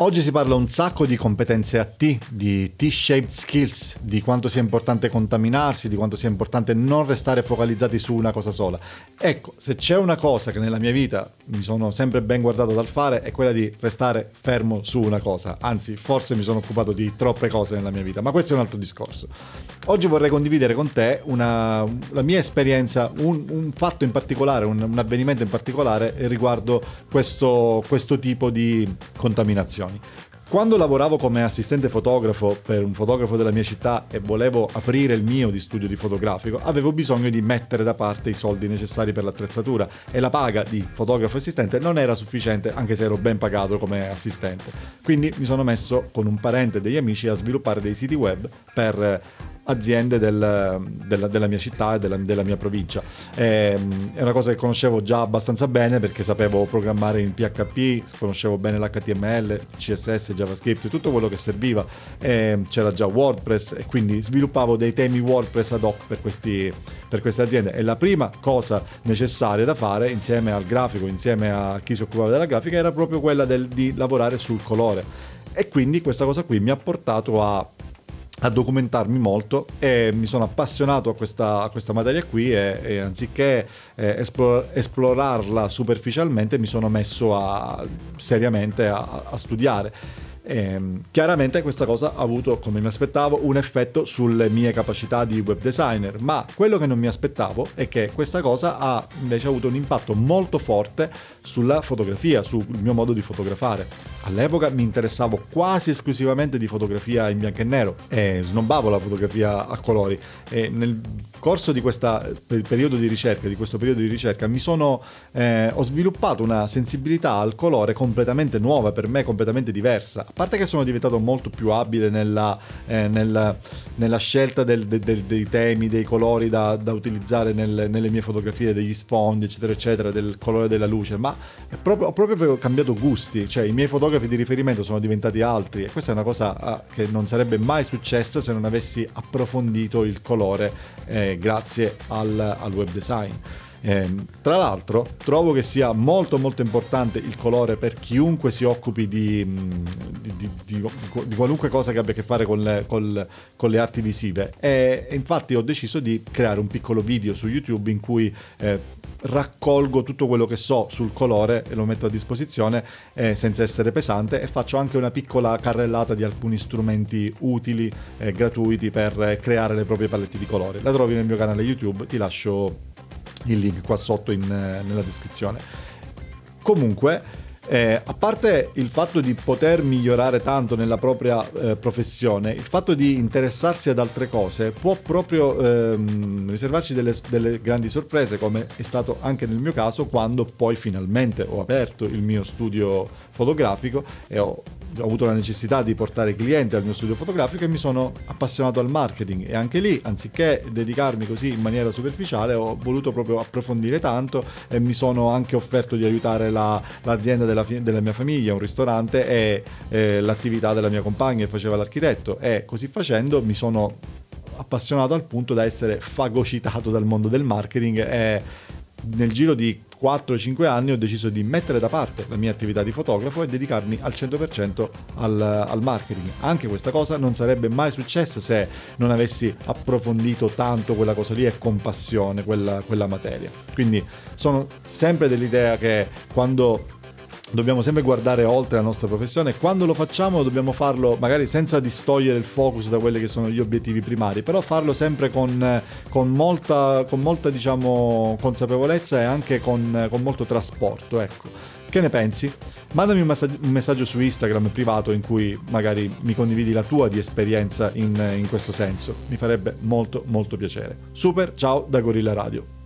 Oggi si parla un sacco di competenze a T, di T-shaped skills, di quanto sia importante contaminarsi, di quanto sia importante non restare focalizzati su una cosa sola. Ecco, se c'è una cosa che nella mia vita mi sono sempre ben guardato dal fare è quella di restare fermo su una cosa. Anzi, forse mi sono occupato di troppe cose nella mia vita, ma questo è un altro discorso. Oggi vorrei condividere con te una, la mia esperienza, un, un fatto in particolare, un, un, avvenimento in particolare riguardo questo, questo tipo di contaminazione situazioni. Quando lavoravo come assistente fotografo per un fotografo della mia città e volevo aprire il mio di studio di fotografico, avevo bisogno di mettere da parte i soldi necessari per l'attrezzatura e la paga di fotografo assistente non era sufficiente anche se ero ben pagato come assistente. Quindi mi sono messo con un parente e degli amici a sviluppare dei siti web per aziende del, della, della, mia città e della, della mia provincia. E, ehm, è una cosa che conoscevo già abbastanza bene perché sapevo programmare in PHP, conoscevo bene l'HTML, CSS, JavaScript, tutto quello che serviva. E ehm, c'era già WordPress e quindi sviluppavo dei temi WordPress ad hoc per, questi, per queste aziende. E la prima cosa necessaria da fare insieme al grafico, insieme a chi si occupava della grafica, era proprio quella del, di lavorare sul colore. E quindi questa cosa qui mi ha portato a a documentarmi molto e mi sono appassionato a questa, a questa materia qui e, e anziché eh, esplor- esplorarla superficialmente mi sono messo a, seriamente a, a studiare ehm, chiaramente questa cosa ha avuto, come mi aspettavo, un effetto sulle mie capacità di web designer, ma quello che non mi aspettavo è che questa cosa ha invece avuto un impatto molto forte sulla fotografia, sul mio modo di fotografare. All'epoca mi interessavo quasi esclusivamente di fotografia in bianco e nero e snobbavo la fotografia a colori e nel corso di questo periodo di ricerca, di questo periodo di ricerca, mi sono, eh, ho sviluppato una sensibilità al colore completamente nuova, per me completamente diversa parte che sono diventato molto più abile nella, eh, nella, nella scelta del, del, del, dei temi, dei colori da, da utilizzare nel, nelle mie fotografie, degli sfondi, eccetera, eccetera, del colore della luce, ma proprio, ho proprio cambiato gusti, cioè i miei fotografi di riferimento sono diventati altri e questa è una cosa ah, che non sarebbe mai successa se non avessi approfondito il colore eh, grazie al, al web design. Eh, tra l'altro trovo che sia molto molto importante il colore per chiunque si occupi di, mm, di, di, di qualunque cosa che abbia a che fare con le, con, con le arti visive e, infatti ho deciso di creare un piccolo video su YouTube in cui eh, raccolgo tutto quello che so sul colore e lo metto a disposizione eh, senza essere pesante e faccio anche una piccola carrellata di alcuni strumenti utili e gratuiti per eh, creare le proprie palette di colore. La trovi nel mio canale YouTube, ti lascio il link qua sotto in, eh, nella descrizione. Comunque, eh, a parte il fatto di poter migliorare tanto nella propria eh, professione, il fatto di interessarsi ad altre cose può proprio ehm, riservarci delle, delle, grandi sorprese, come è stato anche nel mio caso quando poi finalmente ho aperto il mio studio fotografico e ho ho avuto la necessità di portare clienti al mio studio fotografico e mi sono appassionato al marketing. E anche lì anziché dedicarmi così in maniera superficiale ho voluto proprio approfondire tanto e mi sono anche offerto di aiutare la, l'azienda della, della, mia famiglia, un ristorante e eh, l'attività della mia compagna che faceva l'architetto e così facendo mi sono appassionato al punto da essere fagocitato dal mondo del marketing e nel giro di 4-5 anni ho deciso di mettere da parte la mia attività di fotografo e dedicarmi al 100% al, al, marketing. Anche questa cosa non sarebbe mai successa se non avessi approfondito tanto quella cosa lì e con passione quella, quella materia. Quindi sono sempre dell'idea che quando dobbiamo sempre guardare oltre la nostra professione. Quando lo facciamo dobbiamo farlo magari senza distogliere il focus da quelli che sono gli obiettivi primari, però farlo sempre con, con molta, con molta diciamo, consapevolezza e anche con, con molto trasporto. Ecco. Che ne pensi? Mandami un messaggio, un messaggio, su Instagram privato in cui magari mi condividi la tua di esperienza in, in questo senso. Mi farebbe molto molto piacere. Super, ciao da Gorilla Radio.